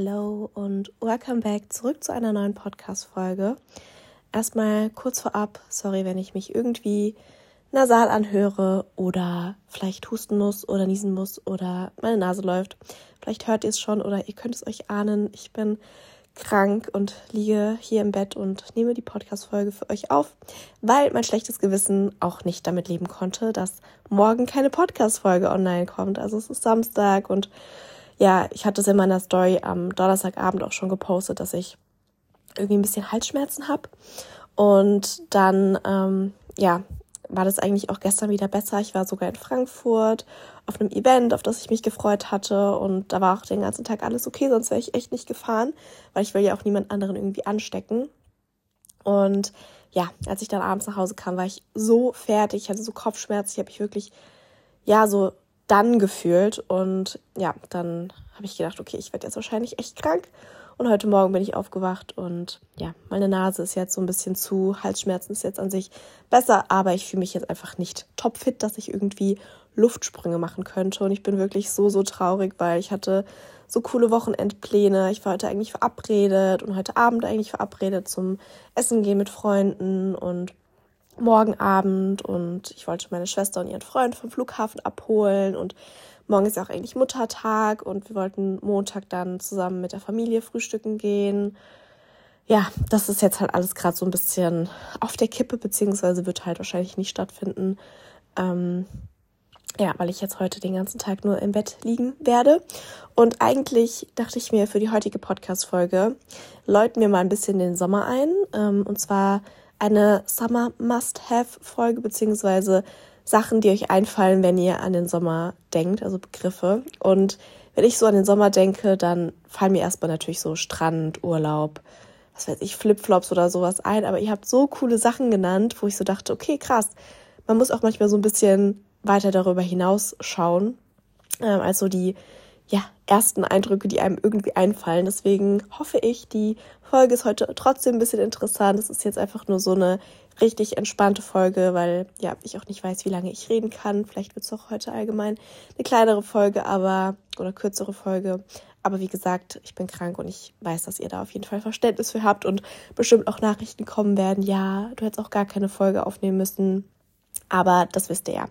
Hello und welcome back zurück zu einer neuen Podcast-Folge. Erstmal kurz vorab, sorry, wenn ich mich irgendwie nasal anhöre oder vielleicht husten muss oder niesen muss oder meine Nase läuft. Vielleicht hört ihr es schon oder ihr könnt es euch ahnen. Ich bin krank und liege hier im Bett und nehme die Podcast-Folge für euch auf, weil mein schlechtes Gewissen auch nicht damit leben konnte, dass morgen keine Podcast-Folge online kommt. Also es ist Samstag und ja, ich hatte es in meiner Story am Donnerstagabend auch schon gepostet, dass ich irgendwie ein bisschen Halsschmerzen habe. Und dann, ähm, ja, war das eigentlich auch gestern wieder besser. Ich war sogar in Frankfurt auf einem Event, auf das ich mich gefreut hatte. Und da war auch den ganzen Tag alles okay, sonst wäre ich echt nicht gefahren, weil ich will ja auch niemand anderen irgendwie anstecken. Und ja, als ich dann abends nach Hause kam, war ich so fertig, ich hatte so Kopfschmerzen, ich habe mich wirklich, ja, so dann gefühlt. Und ja, dann habe ich gedacht, okay, ich werde jetzt wahrscheinlich echt krank. Und heute Morgen bin ich aufgewacht und ja, meine Nase ist jetzt so ein bisschen zu, Halsschmerzen ist jetzt an sich besser, aber ich fühle mich jetzt einfach nicht topfit, dass ich irgendwie Luftsprünge machen könnte. Und ich bin wirklich so, so traurig, weil ich hatte so coole Wochenendpläne. Ich war heute eigentlich verabredet und heute Abend eigentlich verabredet zum Essen gehen mit Freunden und morgen Abend und ich wollte meine Schwester und ihren Freund vom Flughafen abholen und morgen ist ja auch eigentlich Muttertag und wir wollten Montag dann zusammen mit der Familie frühstücken gehen. Ja, das ist jetzt halt alles gerade so ein bisschen auf der Kippe, beziehungsweise wird halt wahrscheinlich nicht stattfinden. Ähm, ja, weil ich jetzt heute den ganzen Tag nur im Bett liegen werde. Und eigentlich dachte ich mir für die heutige Podcast-Folge, läuten wir mal ein bisschen den Sommer ein. Ähm, und zwar eine Summer Must-Have-Folge, beziehungsweise Sachen, die euch einfallen, wenn ihr an den Sommer denkt, also Begriffe. Und wenn ich so an den Sommer denke, dann fallen mir erstmal natürlich so Strand, Urlaub, was weiß ich, Flipflops oder sowas ein. Aber ihr habt so coole Sachen genannt, wo ich so dachte, okay, krass. Man muss auch manchmal so ein bisschen weiter darüber hinaus schauen, ähm, als so die ja, ersten Eindrücke, die einem irgendwie einfallen. Deswegen hoffe ich, die Folge ist heute trotzdem ein bisschen interessant. Es ist jetzt einfach nur so eine richtig entspannte Folge, weil ja, ich auch nicht weiß, wie lange ich reden kann. Vielleicht wird es auch heute allgemein eine kleinere Folge, aber oder kürzere Folge. Aber wie gesagt, ich bin krank und ich weiß, dass ihr da auf jeden Fall Verständnis für habt und bestimmt auch Nachrichten kommen werden. Ja, du hättest auch gar keine Folge aufnehmen müssen. Aber das wisst ihr ja,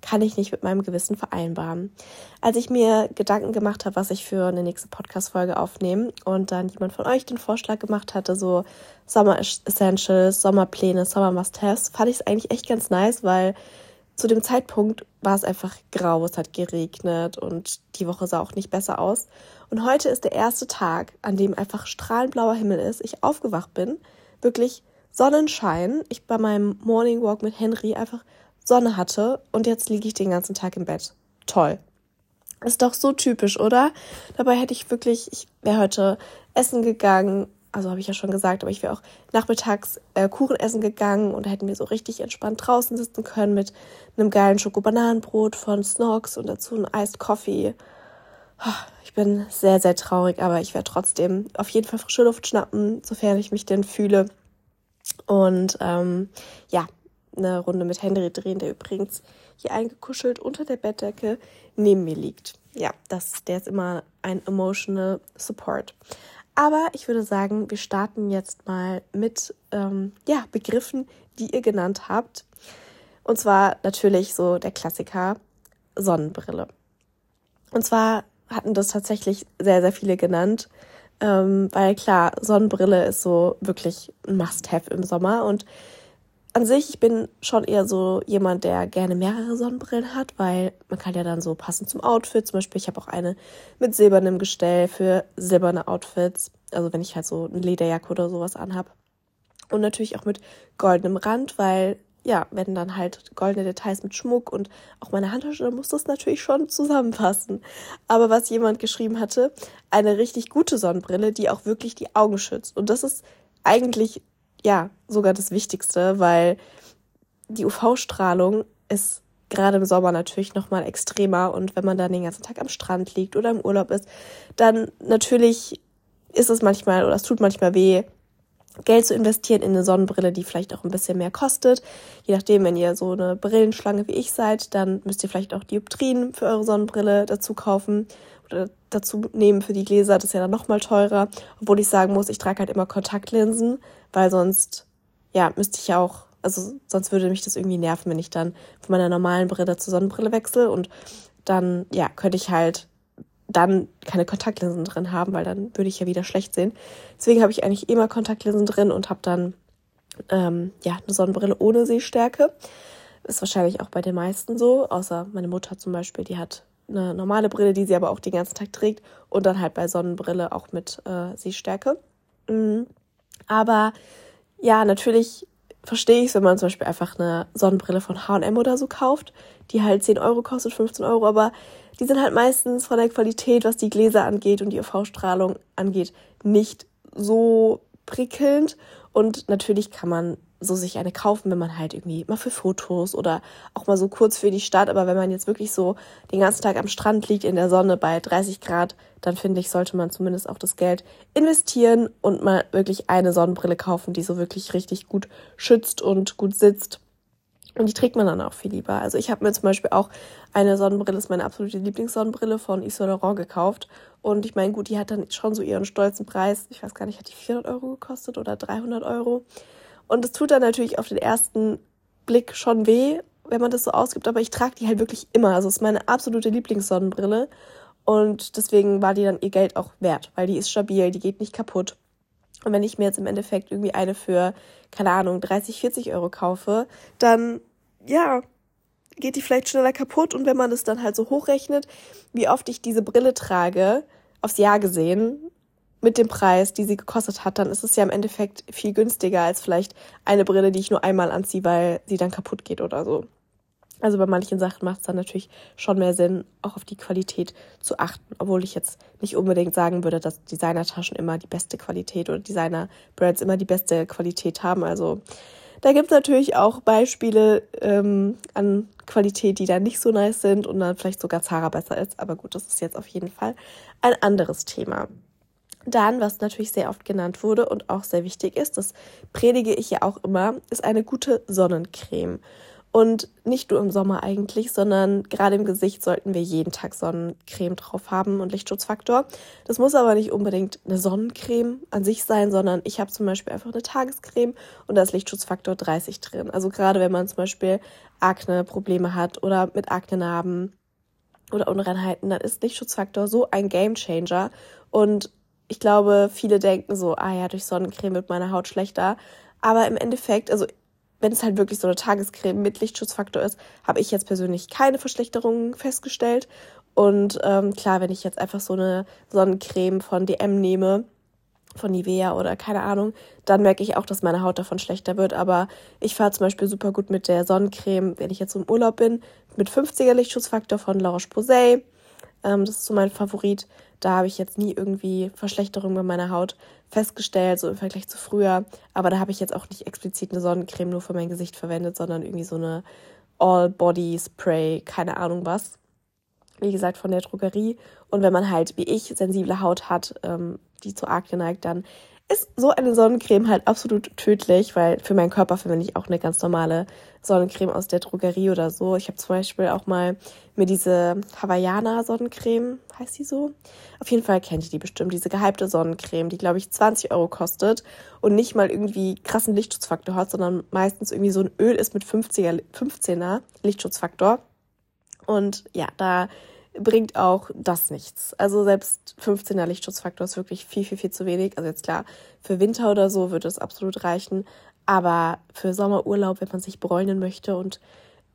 kann ich nicht mit meinem Gewissen vereinbaren. Als ich mir Gedanken gemacht habe, was ich für eine nächste Podcast-Folge aufnehme und dann jemand von euch den Vorschlag gemacht hatte, so Sommer Essentials, Sommerpläne, Sommer Must-Haves, fand ich es eigentlich echt ganz nice, weil zu dem Zeitpunkt war es einfach grau, es hat geregnet und die Woche sah auch nicht besser aus. Und heute ist der erste Tag, an dem einfach strahlend blauer Himmel ist, ich aufgewacht bin, wirklich Sonnenschein, ich bei meinem Morning Walk mit Henry einfach Sonne hatte und jetzt liege ich den ganzen Tag im Bett. Toll. Ist doch so typisch, oder? Dabei hätte ich wirklich, ich wäre heute essen gegangen, also habe ich ja schon gesagt, aber ich wäre auch nachmittags äh, Kuchen essen gegangen und hätten wir so richtig entspannt draußen sitzen können mit einem geilen Schokobananenbrot von Snox und dazu ein Iced Coffee. Ich bin sehr, sehr traurig, aber ich werde trotzdem auf jeden Fall frische Luft schnappen, sofern ich mich denn fühle. Und ähm, ja, eine Runde mit Henry drehen, der übrigens hier eingekuschelt unter der Bettdecke neben mir liegt. Ja, das, der ist immer ein emotional Support. Aber ich würde sagen, wir starten jetzt mal mit ähm, ja, Begriffen, die ihr genannt habt. Und zwar natürlich so der Klassiker Sonnenbrille. Und zwar hatten das tatsächlich sehr, sehr viele genannt. Ähm, weil klar, Sonnenbrille ist so wirklich ein Must-Have im Sommer. Und an sich, ich bin schon eher so jemand, der gerne mehrere Sonnenbrillen hat, weil man kann ja dann so passend zum Outfit, zum Beispiel, ich habe auch eine mit silbernem Gestell für silberne Outfits, also wenn ich halt so eine Lederjacke oder sowas anhab. Und natürlich auch mit goldenem Rand, weil ja, wenn dann halt goldene Details mit Schmuck und auch meine Handtasche, dann muss das natürlich schon zusammenpassen. Aber was jemand geschrieben hatte, eine richtig gute Sonnenbrille, die auch wirklich die Augen schützt. Und das ist eigentlich, ja, sogar das Wichtigste, weil die UV-Strahlung ist gerade im Sommer natürlich nochmal extremer. Und wenn man dann den ganzen Tag am Strand liegt oder im Urlaub ist, dann natürlich ist es manchmal oder es tut manchmal weh, Geld zu investieren in eine Sonnenbrille, die vielleicht auch ein bisschen mehr kostet. Je nachdem, wenn ihr so eine Brillenschlange wie ich seid, dann müsst ihr vielleicht auch Dioptrien für eure Sonnenbrille dazu kaufen dazu nehmen für die Gläser. Das ist ja dann nochmal teurer. Obwohl ich sagen muss, ich trage halt immer Kontaktlinsen, weil sonst, ja, müsste ich ja auch, also sonst würde mich das irgendwie nerven, wenn ich dann von meiner normalen Brille zur Sonnenbrille wechsle und dann, ja, könnte ich halt dann keine Kontaktlinsen drin haben, weil dann würde ich ja wieder schlecht sehen. Deswegen habe ich eigentlich immer Kontaktlinsen drin und habe dann ähm, ja eine Sonnenbrille ohne Sehstärke. Ist wahrscheinlich auch bei den meisten so, außer meine Mutter zum Beispiel, die hat eine normale Brille, die sie aber auch den ganzen Tag trägt und dann halt bei Sonnenbrille auch mit äh, Sehstärke. Mhm. Aber ja, natürlich verstehe ich es, wenn man zum Beispiel einfach eine Sonnenbrille von H&M oder so kauft, die halt 10 Euro kostet, 15 Euro, aber die sind halt meistens von der Qualität, was die Gläser angeht und die UV-Strahlung angeht, nicht so prickelnd. Und natürlich kann man so sich eine kaufen, wenn man halt irgendwie mal für Fotos oder auch mal so kurz für die Stadt. Aber wenn man jetzt wirklich so den ganzen Tag am Strand liegt in der Sonne bei 30 Grad, dann finde ich, sollte man zumindest auch das Geld investieren und mal wirklich eine Sonnenbrille kaufen, die so wirklich richtig gut schützt und gut sitzt. Und die trägt man dann auch viel lieber. Also ich habe mir zum Beispiel auch eine Sonnenbrille, das ist meine absolute Lieblingssonnenbrille von Yves Saint Laurent gekauft. Und ich meine, gut, die hat dann schon so ihren stolzen Preis. Ich weiß gar nicht, hat die 400 Euro gekostet oder 300 Euro. Und es tut dann natürlich auf den ersten Blick schon weh, wenn man das so ausgibt. Aber ich trage die halt wirklich immer. Also es ist meine absolute Lieblingssonnenbrille. Und deswegen war die dann ihr Geld auch wert, weil die ist stabil, die geht nicht kaputt. Und wenn ich mir jetzt im Endeffekt irgendwie eine für, keine Ahnung, 30, 40 Euro kaufe, dann, ja, geht die vielleicht schneller kaputt. Und wenn man es dann halt so hochrechnet, wie oft ich diese Brille trage, aufs Jahr gesehen, mit dem Preis, die sie gekostet hat, dann ist es ja im Endeffekt viel günstiger als vielleicht eine Brille, die ich nur einmal anziehe, weil sie dann kaputt geht oder so. Also bei manchen Sachen macht es dann natürlich schon mehr Sinn, auch auf die Qualität zu achten, obwohl ich jetzt nicht unbedingt sagen würde, dass Designertaschen immer die beste Qualität oder Designer-Brands immer die beste Qualität haben. Also da gibt es natürlich auch Beispiele ähm, an Qualität, die da nicht so nice sind und dann vielleicht sogar Zara besser ist. Aber gut, das ist jetzt auf jeden Fall ein anderes Thema. Dann, was natürlich sehr oft genannt wurde und auch sehr wichtig ist, das predige ich ja auch immer, ist eine gute Sonnencreme. Und nicht nur im Sommer eigentlich, sondern gerade im Gesicht sollten wir jeden Tag Sonnencreme drauf haben und Lichtschutzfaktor. Das muss aber nicht unbedingt eine Sonnencreme an sich sein, sondern ich habe zum Beispiel einfach eine Tagescreme und da ist Lichtschutzfaktor 30 drin. Also gerade wenn man zum Beispiel Akne-Probleme hat oder mit Akne-Narben oder Unreinheiten, dann ist Lichtschutzfaktor so ein Gamechanger. Und ich glaube, viele denken so, ah ja, durch Sonnencreme wird meine Haut schlechter. Aber im Endeffekt, also wenn es halt wirklich so eine Tagescreme mit Lichtschutzfaktor ist, habe ich jetzt persönlich keine Verschlechterungen festgestellt. Und ähm, klar, wenn ich jetzt einfach so eine Sonnencreme von DM nehme, von Nivea oder keine Ahnung, dann merke ich auch, dass meine Haut davon schlechter wird. Aber ich fahre zum Beispiel super gut mit der Sonnencreme, wenn ich jetzt im Urlaub bin, mit 50er Lichtschutzfaktor von La Roche-Posay. Ähm, das ist so mein Favorit. Da habe ich jetzt nie irgendwie Verschlechterungen bei meiner Haut festgestellt, so im Vergleich zu früher. Aber da habe ich jetzt auch nicht explizit eine Sonnencreme nur für mein Gesicht verwendet, sondern irgendwie so eine All-Body-Spray, keine Ahnung was. Wie gesagt, von der Drogerie. Und wenn man halt, wie ich, sensible Haut hat, ähm, die zu arg geneigt, dann ist so eine Sonnencreme halt absolut tödlich, weil für meinen Körper verwende ich auch eine ganz normale Sonnencreme aus der Drogerie oder so. Ich habe zum Beispiel auch mal mir diese Hawaiiana Sonnencreme, heißt die so? Auf jeden Fall kennt ihr die bestimmt, diese gehypte Sonnencreme, die glaube ich 20 Euro kostet und nicht mal irgendwie krassen Lichtschutzfaktor hat, sondern meistens irgendwie so ein Öl ist mit 50er, 15er Lichtschutzfaktor. Und ja, da bringt auch das nichts. Also selbst 15er Lichtschutzfaktor ist wirklich viel, viel, viel zu wenig. Also jetzt klar, für Winter oder so würde es absolut reichen. Aber für Sommerurlaub, wenn man sich bräunen möchte und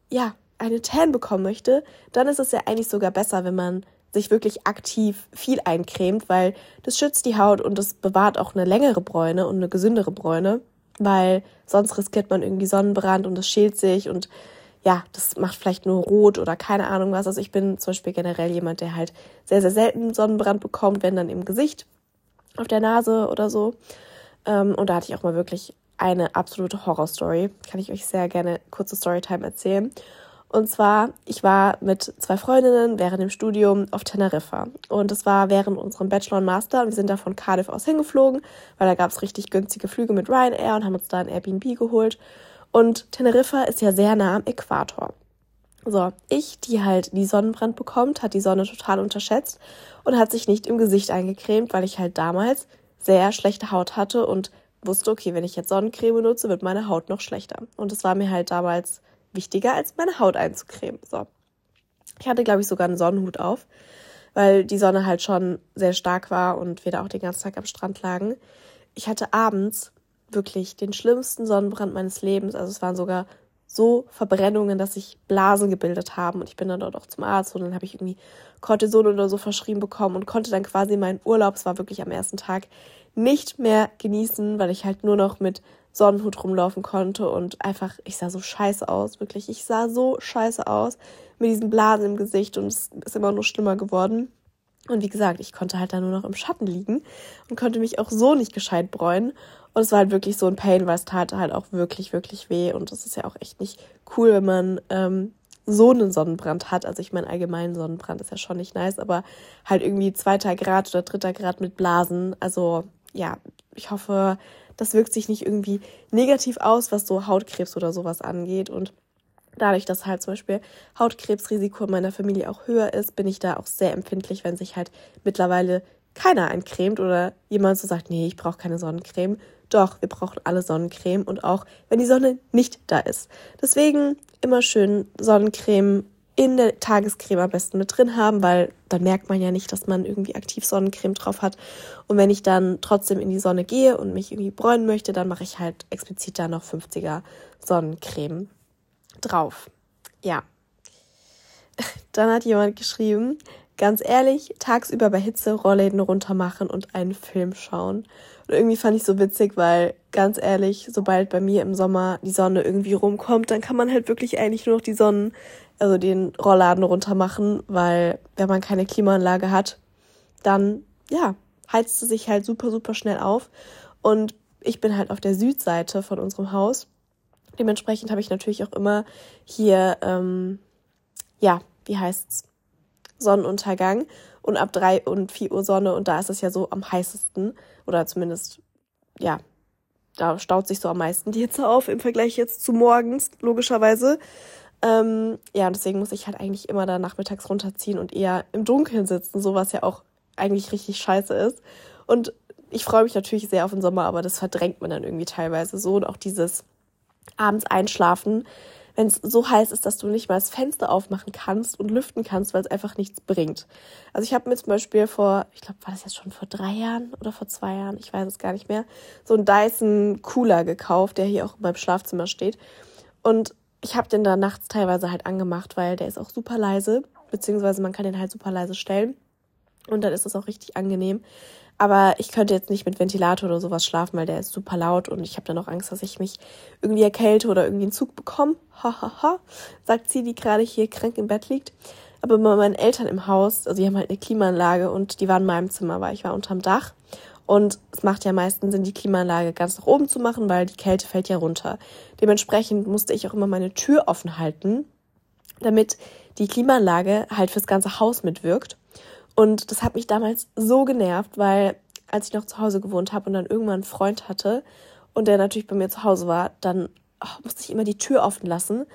ja, eine Tan bekommen möchte, dann ist es ja eigentlich sogar besser, wenn man sich wirklich aktiv viel eincremt, weil das schützt die Haut und das bewahrt auch eine längere Bräune und eine gesündere Bräune, weil sonst riskiert man irgendwie Sonnenbrand und es schält sich und ja, das macht vielleicht nur rot oder keine Ahnung was. Also ich bin zum Beispiel generell jemand, der halt sehr, sehr selten Sonnenbrand bekommt, wenn dann im Gesicht, auf der Nase oder so. Ähm, und da hatte ich auch mal wirklich eine absolute Horrorstory. Kann ich euch sehr gerne kurze Storytime erzählen. Und zwar, ich war mit zwei Freundinnen während dem Studium auf Teneriffa. Und das war während unserem Bachelor und Master. Und wir sind da von Cardiff aus hingeflogen, weil da gab es richtig günstige Flüge mit Ryanair und haben uns da ein Airbnb geholt. Und Teneriffa ist ja sehr nah am Äquator. So, ich, die halt die Sonnenbrand bekommt, hat die Sonne total unterschätzt und hat sich nicht im Gesicht eingecremt, weil ich halt damals sehr schlechte Haut hatte und wusste, okay, wenn ich jetzt Sonnencreme nutze, wird meine Haut noch schlechter. Und es war mir halt damals wichtiger, als meine Haut einzucremen. So. Ich hatte, glaube ich, sogar einen Sonnenhut auf, weil die Sonne halt schon sehr stark war und wir da auch den ganzen Tag am Strand lagen. Ich hatte abends wirklich den schlimmsten Sonnenbrand meines Lebens. Also es waren sogar so Verbrennungen, dass sich Blasen gebildet haben. Und ich bin dann dort auch zum Arzt und dann habe ich irgendwie Cortison oder so verschrieben bekommen und konnte dann quasi meinen Urlaub, es war wirklich am ersten Tag, nicht mehr genießen, weil ich halt nur noch mit Sonnenhut rumlaufen konnte und einfach, ich sah so scheiße aus, wirklich. Ich sah so scheiße aus mit diesen Blasen im Gesicht und es ist immer nur schlimmer geworden. Und wie gesagt, ich konnte halt da nur noch im Schatten liegen und konnte mich auch so nicht gescheit bräunen. Und es war halt wirklich so ein Pain, weil es tat halt auch wirklich, wirklich weh. Und das ist ja auch echt nicht cool, wenn man ähm, so einen Sonnenbrand hat. Also ich meine, allgemein Sonnenbrand ist ja schon nicht nice, aber halt irgendwie zweiter Grad oder dritter Grad mit Blasen. Also ja, ich hoffe, das wirkt sich nicht irgendwie negativ aus, was so Hautkrebs oder sowas angeht. Und dadurch, dass halt zum Beispiel Hautkrebsrisiko in meiner Familie auch höher ist, bin ich da auch sehr empfindlich, wenn sich halt mittlerweile keiner eincremt oder jemand so sagt, nee, ich brauche keine Sonnencreme. Doch, wir brauchen alle Sonnencreme und auch wenn die Sonne nicht da ist. Deswegen immer schön Sonnencreme in der Tagescreme am besten mit drin haben, weil dann merkt man ja nicht, dass man irgendwie aktiv Sonnencreme drauf hat. Und wenn ich dann trotzdem in die Sonne gehe und mich irgendwie bräunen möchte, dann mache ich halt explizit da noch 50er Sonnencreme drauf. Ja. Dann hat jemand geschrieben, Ganz ehrlich, tagsüber bei Hitze Rollläden runtermachen und einen Film schauen. Und irgendwie fand ich so witzig, weil ganz ehrlich, sobald bei mir im Sommer die Sonne irgendwie rumkommt, dann kann man halt wirklich eigentlich nur noch die Sonnen, also den Rollladen runtermachen, weil wenn man keine Klimaanlage hat, dann ja, heizt es sich halt super, super schnell auf. Und ich bin halt auf der Südseite von unserem Haus. Dementsprechend habe ich natürlich auch immer hier, ähm, ja, wie heißt's? Sonnenuntergang und ab drei und vier Uhr Sonne und da ist es ja so am heißesten oder zumindest, ja, da staut sich so am meisten die Hitze auf im Vergleich jetzt zu morgens, logischerweise. Ähm, ja, und deswegen muss ich halt eigentlich immer da nachmittags runterziehen und eher im Dunkeln sitzen, so was ja auch eigentlich richtig scheiße ist. Und ich freue mich natürlich sehr auf den Sommer, aber das verdrängt man dann irgendwie teilweise so. Und auch dieses abends einschlafen, wenn es so heiß ist, dass du nicht mal das Fenster aufmachen kannst und lüften kannst, weil es einfach nichts bringt. Also ich habe mir zum Beispiel vor, ich glaube, war das jetzt schon vor drei Jahren oder vor zwei Jahren, ich weiß es gar nicht mehr, so einen Dyson Cooler gekauft, der hier auch in meinem Schlafzimmer steht. Und ich habe den da nachts teilweise halt angemacht, weil der ist auch super leise, beziehungsweise man kann den halt super leise stellen. Und dann ist es auch richtig angenehm. Aber ich könnte jetzt nicht mit Ventilator oder sowas schlafen, weil der ist super laut und ich habe dann auch Angst, dass ich mich irgendwie erkälte oder irgendwie einen Zug bekomme. Hahaha, ha, ha, sagt sie, die gerade hier krank im Bett liegt. Aber bei meinen Eltern im Haus, also die haben halt eine Klimaanlage und die waren in meinem Zimmer, weil ich war unterm Dach. Und es macht ja meistens Sinn, die Klimaanlage ganz nach oben zu machen, weil die Kälte fällt ja runter. Dementsprechend musste ich auch immer meine Tür offen halten, damit die Klimaanlage halt fürs ganze Haus mitwirkt. Und das hat mich damals so genervt, weil als ich noch zu Hause gewohnt habe und dann irgendwann einen Freund hatte und der natürlich bei mir zu Hause war, dann oh, musste ich immer die Tür offen lassen,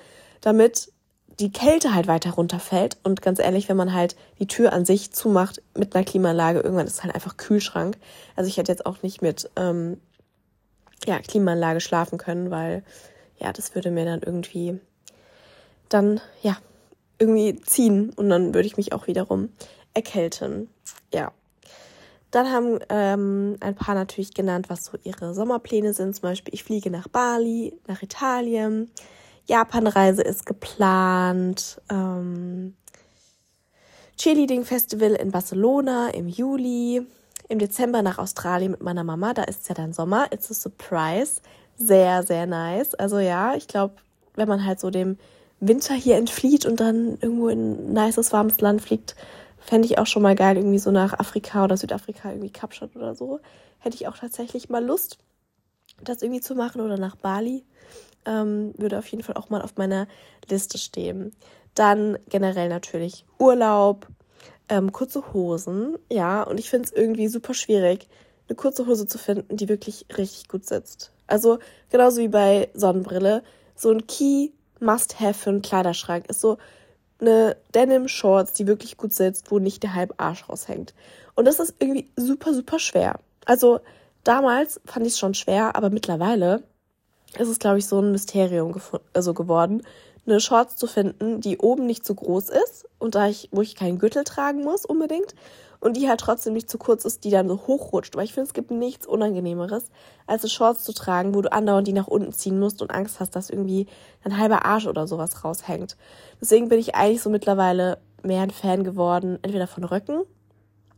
damit die Kälte halt weiter runterfällt. Und ganz ehrlich, wenn man halt die Tür an sich zumacht mit einer Klimaanlage, irgendwann ist es halt einfach Kühlschrank. Also ich hätte jetzt auch nicht mit ähm, ja, Klimaanlage schlafen können, weil ja, das würde mir dann irgendwie dann ja irgendwie ziehen und dann würde ich mich auch wiederum erkälten. Ja. Dann haben ähm, ein paar natürlich genannt, was so ihre Sommerpläne sind. Zum Beispiel, ich fliege nach Bali, nach Italien. Japanreise ist geplant. Ähm, Cheerleading Festival in Barcelona im Juli. Im Dezember nach Australien mit meiner Mama. Da ist ja dann Sommer. It's a surprise. Sehr, sehr nice. Also ja, ich glaube, wenn man halt so dem Winter hier entflieht und dann irgendwo in ein nices, warmes Land fliegt, Fände ich auch schon mal geil, irgendwie so nach Afrika oder Südafrika, irgendwie Kapstadt oder so. Hätte ich auch tatsächlich mal Lust, das irgendwie zu machen oder nach Bali. Ähm, würde auf jeden Fall auch mal auf meiner Liste stehen. Dann generell natürlich Urlaub, ähm, kurze Hosen. Ja, und ich finde es irgendwie super schwierig, eine kurze Hose zu finden, die wirklich richtig gut sitzt. Also genauso wie bei Sonnenbrille. So ein Key Must-Have für einen Kleiderschrank ist so eine Denim-Shorts, die wirklich gut sitzt, wo nicht der halbe Arsch raushängt. Und das ist irgendwie super, super schwer. Also damals fand ich es schon schwer, aber mittlerweile ist es, glaube ich, so ein Mysterium also geworden, eine Shorts zu finden, die oben nicht zu groß ist und da ich, wo ich keinen Gürtel tragen muss unbedingt und die halt trotzdem nicht zu kurz ist, die dann so hochrutscht. Aber ich finde, es gibt nichts Unangenehmeres, als eine Shorts zu tragen, wo du andauernd die nach unten ziehen musst und Angst hast, dass irgendwie ein halber Arsch oder sowas raushängt. Deswegen bin ich eigentlich so mittlerweile mehr ein Fan geworden, entweder von Röcken,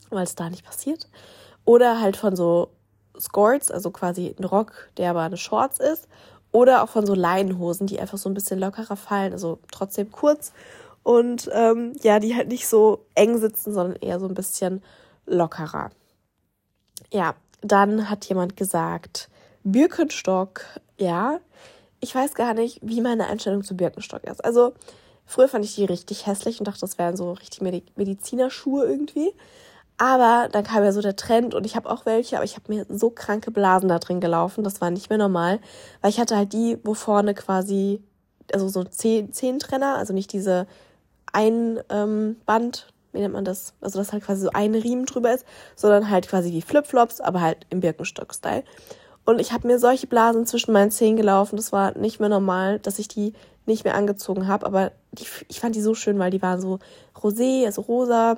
weil es da nicht passiert, oder halt von so Skirts, also quasi ein Rock, der aber eine Shorts ist, oder auch von so Leinenhosen, die einfach so ein bisschen lockerer fallen, also trotzdem kurz und ähm, ja, die halt nicht so eng sitzen, sondern eher so ein bisschen lockerer. Ja, dann hat jemand gesagt, Birkenstock, ja. Ich weiß gar nicht, wie meine Einstellung zu Birkenstock ist. Also, früher fand ich die richtig hässlich und dachte, das wären so richtig Medizinerschuhe irgendwie. Aber dann kam ja so der Trend und ich habe auch welche, aber ich habe mir so kranke Blasen da drin gelaufen. Das war nicht mehr normal, weil ich hatte halt die, wo vorne quasi, also so Zehntrenner, also nicht diese ein ähm, Band, wie nennt man das? Also, dass halt quasi so ein Riemen drüber ist, sondern halt quasi wie Flipflops, aber halt im Birkenstock-Style. Und ich habe mir solche Blasen zwischen meinen Zehen gelaufen. Das war nicht mehr normal, dass ich die nicht mehr angezogen habe. Aber die, ich fand die so schön, weil die waren so rosé, also rosa,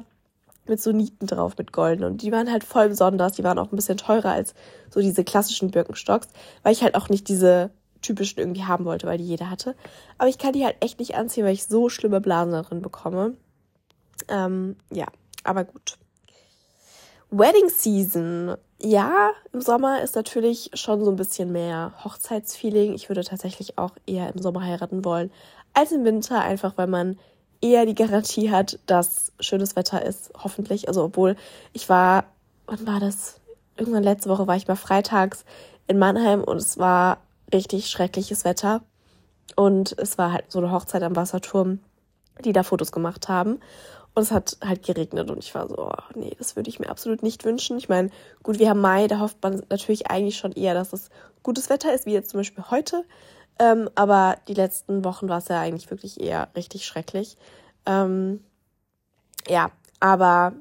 mit so Nieten drauf, mit golden. Und die waren halt voll besonders. Die waren auch ein bisschen teurer als so diese klassischen Birkenstocks, weil ich halt auch nicht diese typischen irgendwie haben wollte, weil die jeder hatte. Aber ich kann die halt echt nicht anziehen, weil ich so schlimme Blasen da drin bekomme. Ähm, ja, aber gut. Wedding Season. Ja, im Sommer ist natürlich schon so ein bisschen mehr Hochzeitsfeeling. Ich würde tatsächlich auch eher im Sommer heiraten wollen als im Winter, einfach weil man eher die Garantie hat, dass schönes Wetter ist, hoffentlich. Also obwohl ich war, wann war das? Irgendwann letzte Woche war ich mal freitags in Mannheim und es war richtig schreckliches Wetter. Und es war halt so eine Hochzeit am Wasserturm, die da Fotos gemacht haben. Und es hat halt geregnet und ich war so, oh, nee, das würde ich mir absolut nicht wünschen. Ich meine, gut, wir haben Mai, da hofft man natürlich eigentlich schon eher, dass es gutes Wetter ist, wie jetzt zum Beispiel heute. Ähm, aber die letzten Wochen war es ja eigentlich wirklich eher richtig schrecklich. Ähm, ja, aber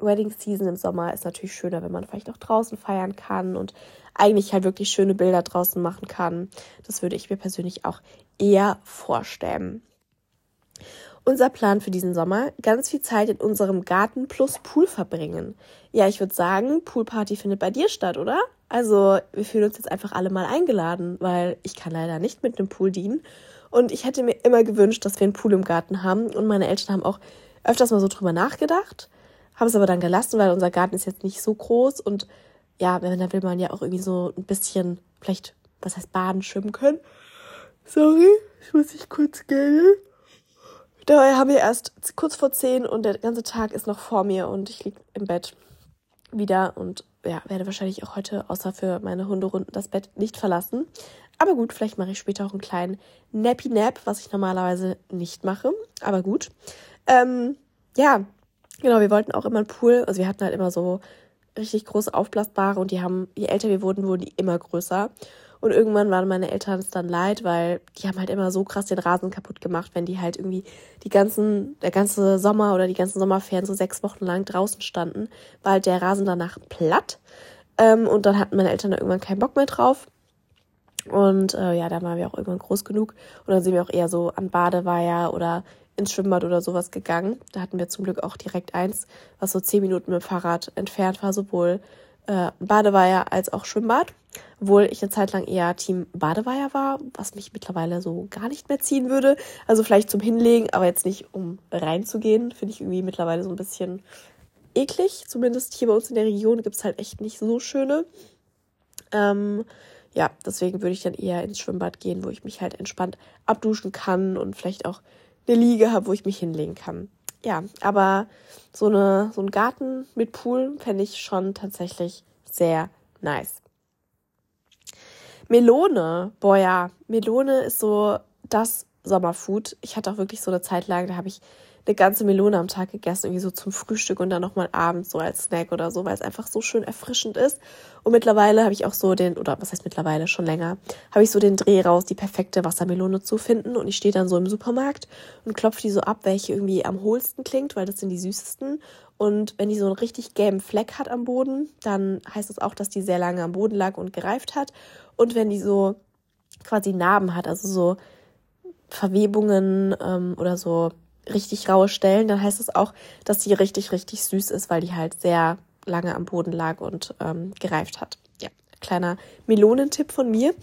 Wedding Season im Sommer ist natürlich schöner, wenn man vielleicht auch draußen feiern kann und eigentlich halt wirklich schöne Bilder draußen machen kann. Das würde ich mir persönlich auch eher vorstellen. Unser Plan für diesen Sommer, ganz viel Zeit in unserem Garten plus Pool verbringen. Ja, ich würde sagen, Poolparty findet bei dir statt, oder? Also, wir fühlen uns jetzt einfach alle mal eingeladen, weil ich kann leider nicht mit einem Pool dienen. Und ich hätte mir immer gewünscht, dass wir einen Pool im Garten haben. Und meine Eltern haben auch öfters mal so drüber nachgedacht, haben es aber dann gelassen, weil unser Garten ist jetzt nicht so groß und ja, dann will man ja auch irgendwie so ein bisschen, vielleicht, was heißt baden, schwimmen können. Sorry, ich muss mich kurz gehen. Dabei haben wir erst kurz vor zehn und der ganze Tag ist noch vor mir und ich liege im Bett wieder und ja, werde wahrscheinlich auch heute außer für meine Hunderunden das Bett nicht verlassen. Aber gut, vielleicht mache ich später auch einen kleinen Nappy Nap, was ich normalerweise nicht mache. Aber gut. Ähm, ja, genau, wir wollten auch immer einen Pool. Also wir hatten halt immer so richtig große aufblasbare und die haben, je älter wir wurden, wurden die immer größer. Und irgendwann waren meine Eltern es dann leid, weil die haben halt immer so krass den Rasen kaputt gemacht, wenn die halt irgendwie die ganzen, der ganze Sommer oder die ganzen Sommerferien so sechs Wochen lang draußen standen, war halt der Rasen danach platt. Ähm, und dann hatten meine Eltern da irgendwann keinen Bock mehr drauf. Und äh, ja, da waren wir auch irgendwann groß genug. Und dann sind wir auch eher so an Badeweiher oder ins Schwimmbad oder sowas gegangen. Da hatten wir zum Glück auch direkt eins, was so zehn Minuten mit dem Fahrrad entfernt war, sowohl äh, Badeweiher als auch Schwimmbad. Obwohl ich eine Zeit lang eher Team Badeweiher war, was mich mittlerweile so gar nicht mehr ziehen würde. Also vielleicht zum Hinlegen, aber jetzt nicht um reinzugehen. Finde ich irgendwie mittlerweile so ein bisschen eklig. Zumindest hier bei uns in der Region gibt es halt echt nicht so schöne. Ähm, ja, deswegen würde ich dann eher ins Schwimmbad gehen, wo ich mich halt entspannt abduschen kann und vielleicht auch eine Liege habe, wo ich mich hinlegen kann. Ja, aber so, eine, so ein Garten mit Pool fände ich schon tatsächlich sehr nice. Melone, boah ja, Melone ist so das Sommerfood. Ich hatte auch wirklich so eine Zeit lang, da habe ich eine ganze Melone am Tag gegessen, irgendwie so zum Frühstück und dann nochmal abends so als Snack oder so, weil es einfach so schön erfrischend ist. Und mittlerweile habe ich auch so den, oder was heißt mittlerweile, schon länger, habe ich so den Dreh raus, die perfekte Wassermelone zu finden. Und ich stehe dann so im Supermarkt und klopfe die so ab, welche irgendwie am hohlsten klingt, weil das sind die süßesten. Und wenn die so einen richtig gelben Fleck hat am Boden, dann heißt das auch, dass die sehr lange am Boden lag und gereift hat. Und wenn die so quasi Narben hat, also so Verwebungen ähm, oder so richtig raue Stellen, dann heißt es das auch, dass die richtig, richtig süß ist, weil die halt sehr lange am Boden lag und ähm, gereift hat. Ja, kleiner Melonentipp von mir.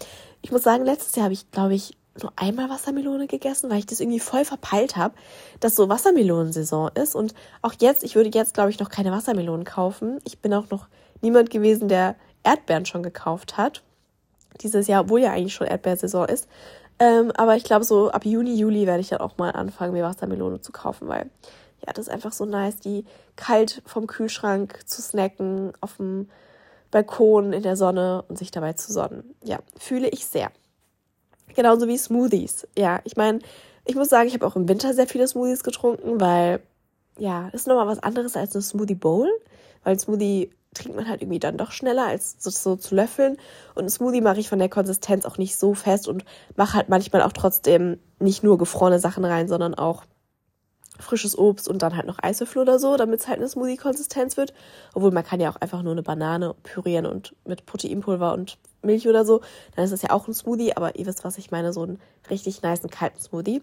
Ich muss sagen, letztes Jahr habe ich, glaube ich, nur einmal Wassermelone gegessen, weil ich das irgendwie voll verpeilt habe, dass so Wassermelonensaison ist. Und auch jetzt, ich würde jetzt, glaube ich, noch keine Wassermelonen kaufen. Ich bin auch noch niemand gewesen, der Erdbeeren schon gekauft hat. Dieses Jahr, obwohl ja eigentlich schon Erdbeersaison ist. Ähm, aber ich glaube, so ab Juni, Juli werde ich dann auch mal anfangen, mir Wassermelone zu kaufen, weil ja, das ist einfach so nice, die kalt vom Kühlschrank zu snacken, auf dem Balkon in der Sonne und sich dabei zu sonnen. Ja, fühle ich sehr. Genauso wie Smoothies. Ja, ich meine, ich muss sagen, ich habe auch im Winter sehr viele Smoothies getrunken, weil ja, das ist nochmal was anderes als eine Smoothie Bowl, weil Smoothie trinkt man halt irgendwie dann doch schneller, als so, zu löffeln. Und ein Smoothie mache ich von der Konsistenz auch nicht so fest und mache halt manchmal auch trotzdem nicht nur gefrorene Sachen rein, sondern auch frisches Obst und dann halt noch Eiswürfel oder so, damit es halt eine Smoothie-Konsistenz wird. Obwohl man kann ja auch einfach nur eine Banane pürieren und mit Proteinpulver und Milch oder so. Dann ist das ja auch ein Smoothie, aber ihr wisst, was ich meine, so einen richtig nice kalten Smoothie.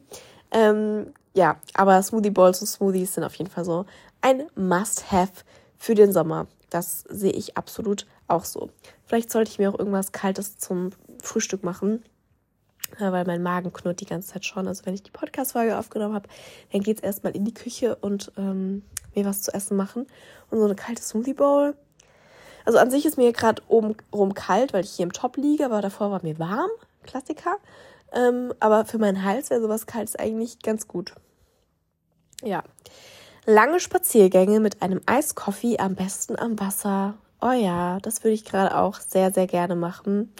Ähm, ja, aber Smoothie Bowls und Smoothies sind auf jeden Fall so ein Must-Have für den Sommer. Das sehe ich absolut auch so. Vielleicht sollte ich mir auch irgendwas Kaltes zum Frühstück machen, äh, weil mein Magen knurrt die ganze Zeit schon. Also wenn ich die Podcast-Folge aufgenommen habe, dann geht es erstmal in die Küche und ähm, mir was zu essen machen. Und so eine kalte Smoothie Bowl. Also an sich ist mir gerade oben rum kalt, weil ich hier im Top liege, aber davor war mir warm. Klassiker. Ähm, aber für meinen Hals wäre sowas Kaltes eigentlich ganz gut. Ja. Lange Spaziergänge mit einem Eiskoffee, am besten am Wasser. Oh ja, das würde ich gerade auch sehr, sehr gerne machen.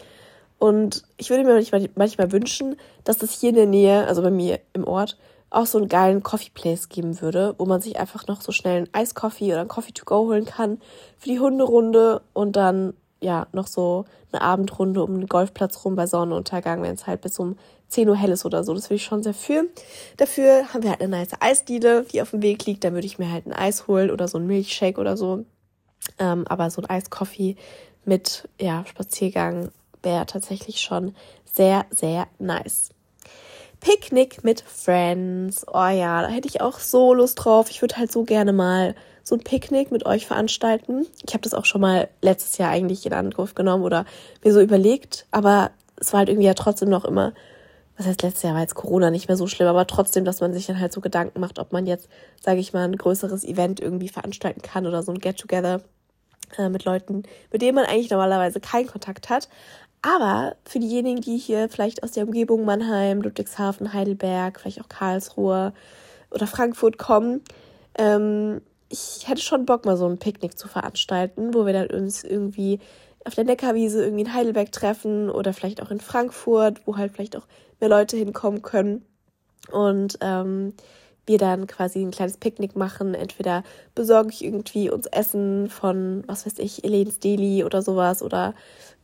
Und ich würde mir manchmal, wünschen, dass es hier in der Nähe, also bei mir im Ort, auch so einen geilen Coffee Place geben würde, wo man sich einfach noch so schnell einen Eiskoffee oder einen Coffee to go holen kann für die Hunderunde und dann ja noch so eine Abendrunde um den Golfplatz rum bei Sonnenuntergang, wenn es halt bis um 10 Uhr hell ist oder so. Das würde ich schon sehr für. Dafür haben wir halt eine nice Eisdiele, die auf dem Weg liegt. Da würde ich mir halt ein Eis holen oder so ein Milchshake oder so. Ähm, aber so ein Eiskoffee mit ja, Spaziergang wäre tatsächlich schon sehr, sehr nice. Picknick mit Friends. Oh ja, da hätte ich auch so Lust drauf. Ich würde halt so gerne mal so ein Picknick mit euch veranstalten. Ich habe das auch schon mal letztes Jahr eigentlich in Angriff genommen oder mir so überlegt, aber es war halt irgendwie ja trotzdem noch immer was heißt letztes Jahr war jetzt Corona nicht mehr so schlimm, aber trotzdem, dass man sich dann halt so Gedanken macht, ob man jetzt, sage ich mal, ein größeres Event irgendwie veranstalten kann oder so ein Get-Together äh, mit Leuten, mit denen man eigentlich normalerweise keinen Kontakt hat. Aber für diejenigen, die hier vielleicht aus der Umgebung Mannheim, Ludwigshafen, Heidelberg, vielleicht auch Karlsruhe oder Frankfurt kommen, ähm, ich hätte schon Bock, mal so ein Picknick zu veranstalten, wo wir dann uns irgendwie auf der Neckarwiese irgendwie in Heidelberg treffen oder vielleicht auch in Frankfurt, wo halt vielleicht auch mehr Leute hinkommen können. Und ähm, wir dann quasi ein kleines Picknick machen. Entweder besorge ich irgendwie uns Essen von, was weiß ich, Elene's Deli oder sowas oder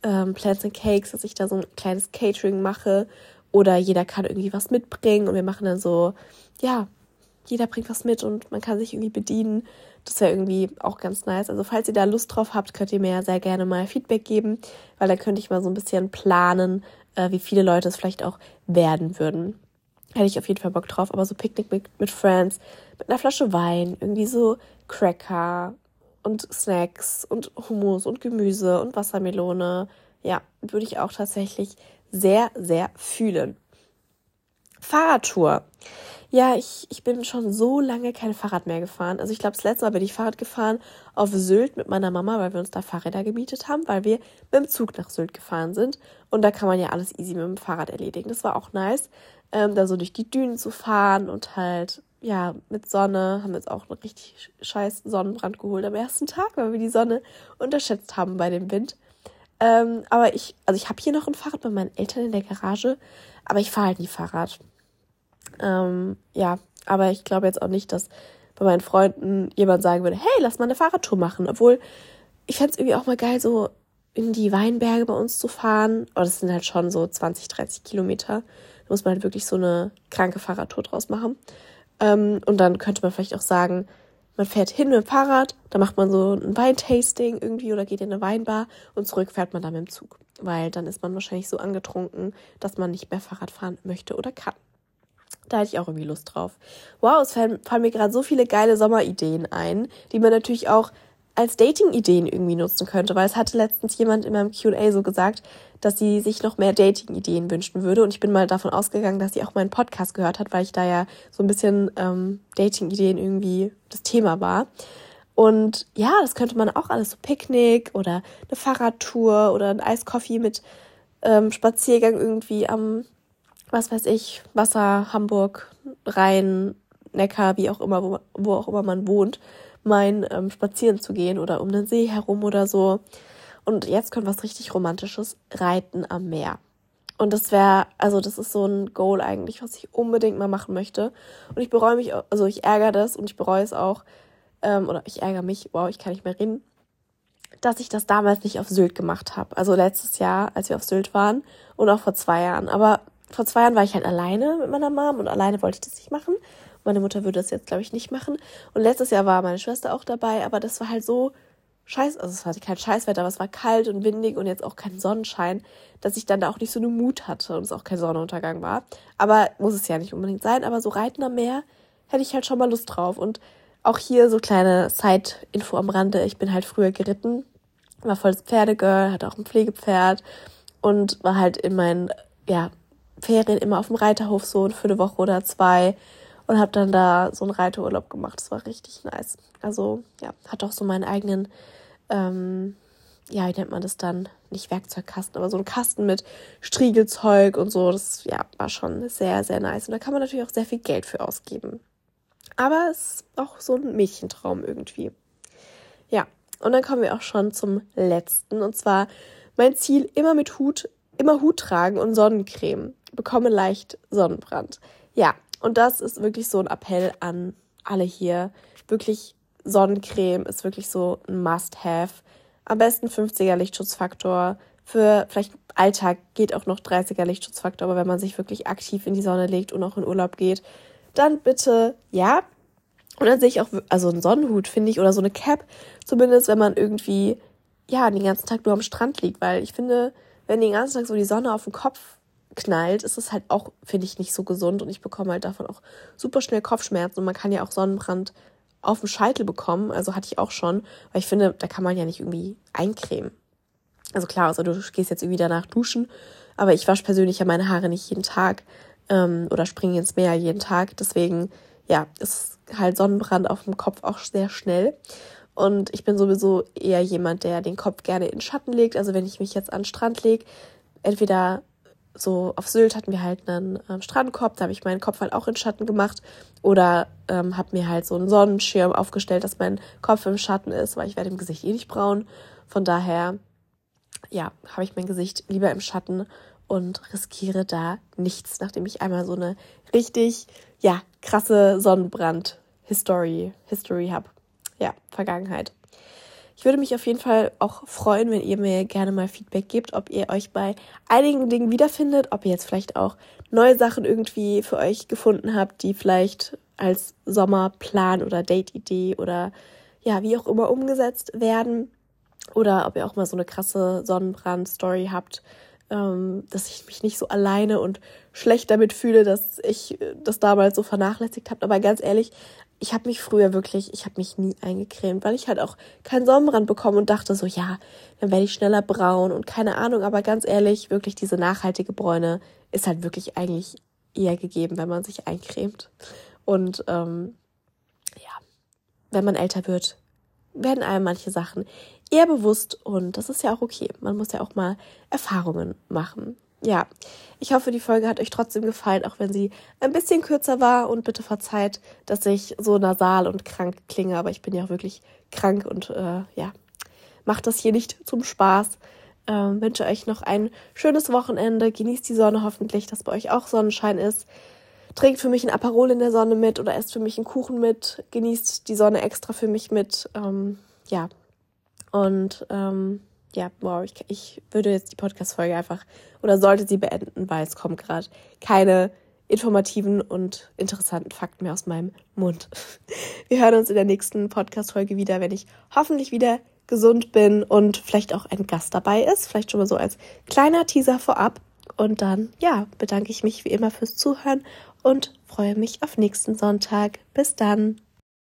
ähm, Plants and Cakes, dass ich da so ein kleines Catering mache. Oder jeder kann irgendwie was mitbringen und wir machen dann so, ja, jeder bringt was mit und man kann sich irgendwie bedienen. Das wäre irgendwie auch ganz nice. Also falls ihr da Lust drauf habt, könnt ihr mir ja sehr gerne mal Feedback geben, weil dann könnte ich mal so ein bisschen planen, äh, wie viele Leute es vielleicht auch werden würden. Hätte ich auf jeden Fall Bock drauf. Aber so Picknick mit, mit Friends, mit einer Flasche Wein, irgendwie so Cracker und Snacks und Hummus und Gemüse und Wassermelone. Ja, würde ich auch tatsächlich sehr, sehr fühlen. Fahrradtour. Ja, ich, ich bin schon so lange kein Fahrrad mehr gefahren. Also ich glaube, das letzte Mal bin ich Fahrrad gefahren auf Sylt mit meiner Mama, weil wir uns da Fahrräder gemietet haben, weil wir mit dem Zug nach Sylt gefahren sind. Und da kann man ja alles easy mit dem Fahrrad erledigen. Das war auch nice, ähm, da so durch die Dünen zu fahren und halt, ja, mit Sonne. Haben jetzt auch einen richtig scheiß Sonnenbrand geholt am ersten Tag, weil wir die Sonne unterschätzt haben bei dem Wind. Ähm, aber ich, also ich habe hier noch ein Fahrrad bei meinen Eltern in der Garage, aber ich fahre halt nie Fahrrad. Ähm, ja, Aber ich glaube jetzt auch nicht, dass bei meinen Freunden jemand sagen würde, hey, lass mal eine Fahrradtour machen. Obwohl, ich fände es irgendwie auch mal geil, so in die Weinberge bei uns zu fahren. Aber das sind halt schon so 20, 30 Kilometer. Da muss man halt wirklich so eine kranke Fahrradtour draus machen. Ähm, und dann könnte man vielleicht auch sagen, man fährt hin mit dem Fahrrad, dann macht man so ein Weintasting irgendwie oder geht in eine Weinbar und zurück fährt man dann mit dem Zug. Weil dann ist man wahrscheinlich so angetrunken, dass man nicht mehr Fahrrad fahren möchte oder kann. Da hätte ich auch irgendwie Lust drauf. Wow, es fallen, fallen mir gerade so viele geile Sommerideen ein, die man natürlich auch als Dating-Ideen irgendwie nutzen könnte, weil es hatte letztens jemand in meinem QA so gesagt, dass sie sich noch mehr Dating-Ideen wünschen würde. Und ich bin mal davon ausgegangen, dass sie auch meinen Podcast gehört hat, weil ich da ja so ein bisschen ähm, Dating-Ideen irgendwie das Thema war. Und ja, das könnte man auch alles so Picknick oder eine Fahrradtour oder ein Eiskoffee mit ähm, Spaziergang irgendwie am, was weiß ich, Wasser, Hamburg, Rhein, Neckar, wie auch immer, wo, wo auch immer man wohnt mein ähm, spazieren zu gehen oder um den See herum oder so. Und jetzt kommt was richtig Romantisches, Reiten am Meer. Und das wäre, also das ist so ein Goal eigentlich, was ich unbedingt mal machen möchte. Und ich bereue mich, also ich ärgere das und ich bereue es auch, ähm, oder ich ärgere mich, wow, ich kann nicht mehr reden, dass ich das damals nicht auf Sylt gemacht habe. Also letztes Jahr, als wir auf Sylt waren und auch vor zwei Jahren. Aber vor zwei Jahren war ich halt alleine mit meiner Mom und alleine wollte ich das nicht machen. Meine Mutter würde das jetzt, glaube ich, nicht machen. Und letztes Jahr war meine Schwester auch dabei, aber das war halt so scheiß, also es war kein Scheißwetter, aber es war kalt und windig und jetzt auch kein Sonnenschein, dass ich dann da auch nicht so eine Mut hatte und es auch kein Sonnenuntergang war. Aber muss es ja nicht unbedingt sein, aber so Reiten am Meer hätte ich halt schon mal Lust drauf. Und auch hier so kleine Side-Info am Rande. Ich bin halt früher geritten, war volles Pferdegirl, hatte auch ein Pflegepferd und war halt in meinen, ja, Ferien immer auf dem Reiterhof so für eine Woche oder zwei und habe dann da so einen Reiterurlaub gemacht. Das war richtig nice. Also ja, hat auch so meinen eigenen, ähm, ja, wie nennt man das dann? Nicht Werkzeugkasten, aber so ein Kasten mit Striegelzeug und so. Das ja, war schon sehr, sehr nice. Und da kann man natürlich auch sehr viel Geld für ausgeben. Aber es ist auch so ein Mädchentraum irgendwie. Ja, und dann kommen wir auch schon zum letzten. Und zwar mein Ziel, immer mit Hut, immer Hut tragen und Sonnencreme. Bekomme leicht Sonnenbrand. Ja, und das ist wirklich so ein Appell an alle hier. Wirklich Sonnencreme ist wirklich so ein Must-Have. Am besten 50er Lichtschutzfaktor. Für vielleicht Alltag geht auch noch 30er Lichtschutzfaktor, aber wenn man sich wirklich aktiv in die Sonne legt und auch in Urlaub geht, dann bitte ja. Und dann sehe ich auch, also einen Sonnenhut finde ich oder so eine Cap, zumindest wenn man irgendwie, ja, den ganzen Tag nur am Strand liegt, weil ich finde, wenn den ganzen Tag so die Sonne auf den Kopf knallt, ist es halt auch, finde ich, nicht so gesund und ich bekomme halt davon auch super schnell Kopfschmerzen und man kann ja auch Sonnenbrand auf dem Scheitel bekommen, also hatte ich auch schon, weil ich finde, da kann man ja nicht irgendwie eincremen. Also klar, also du gehst jetzt irgendwie danach duschen, aber ich wasche persönlich ja meine Haare nicht jeden Tag ähm, oder springe ins Meer jeden Tag, deswegen ja, ist halt Sonnenbrand auf dem Kopf auch sehr schnell. Und ich bin sowieso eher jemand, der den Kopf gerne in Schatten legt. Also wenn ich mich jetzt an den Strand lege, entweder so auf Sylt hatten wir halt einen ähm, Strandkorb, da habe ich meinen Kopf halt auch in Schatten gemacht oder ähm, habe mir halt so einen Sonnenschirm aufgestellt, dass mein Kopf im Schatten ist, weil ich werde im Gesicht eh nicht braun. Von daher, ja, habe ich mein Gesicht lieber im Schatten und riskiere da nichts, nachdem ich einmal so eine richtig, ja, krasse Sonnenbrand-History History habe. Ja, Vergangenheit. Ich würde mich auf jeden Fall auch freuen, wenn ihr mir gerne mal Feedback gebt, ob ihr euch bei einigen Dingen wiederfindet, ob ihr jetzt vielleicht auch neue Sachen irgendwie für euch gefunden habt, die vielleicht als Sommerplan oder Date-Idee oder ja, wie auch immer umgesetzt werden. Oder ob ihr auch mal so eine krasse Sonnenbrand-Story habt, ähm, dass ich mich nicht so alleine und schlecht damit fühle, dass ich das damals so vernachlässigt habe. Aber ganz ehrlich, ich habe mich früher wirklich, ich habe mich nie eingecremt, weil ich halt auch keinen Sonnenbrand bekommen und dachte so, ja, dann werde ich schneller braun und keine Ahnung, aber ganz ehrlich, wirklich diese nachhaltige Bräune ist halt wirklich eigentlich eher gegeben, wenn man sich eincremt. Und ähm, ja, wenn man älter wird, werden einem manche Sachen eher bewusst und das ist ja auch okay. Man muss ja auch mal Erfahrungen machen ja, ich hoffe, die Folge hat euch trotzdem gefallen, auch wenn sie ein bisschen kürzer war. Und bitte verzeiht, dass ich so nasal und krank klinge, aber ich bin ja auch wirklich krank und äh, ja, macht das hier nicht zum Spaß. Ähm, wünsche euch noch ein schönes Wochenende. Genießt die Sonne hoffentlich, dass bei euch auch Sonnenschein ist. trinkt für mich ein Aperol in der Sonne mit oder esst für mich einen Kuchen mit, genießt die Sonne extra für mich mit. Ähm, ja. Und ähm, ja, wow, ich, ich würde jetzt die Podcast-Folge einfach oder sollte sie beenden, weil es kommen gerade keine informativen und interessanten Fakten mehr aus meinem Mund. Wir hören uns in der nächsten Podcast-Folge wieder, wenn ich hoffentlich wieder gesund bin und vielleicht auch ein Gast dabei ist. Vielleicht schon mal so als kleiner Teaser vorab. Und dann, ja, bedanke ich mich wie immer fürs Zuhören und freue mich auf nächsten Sonntag. Bis dann.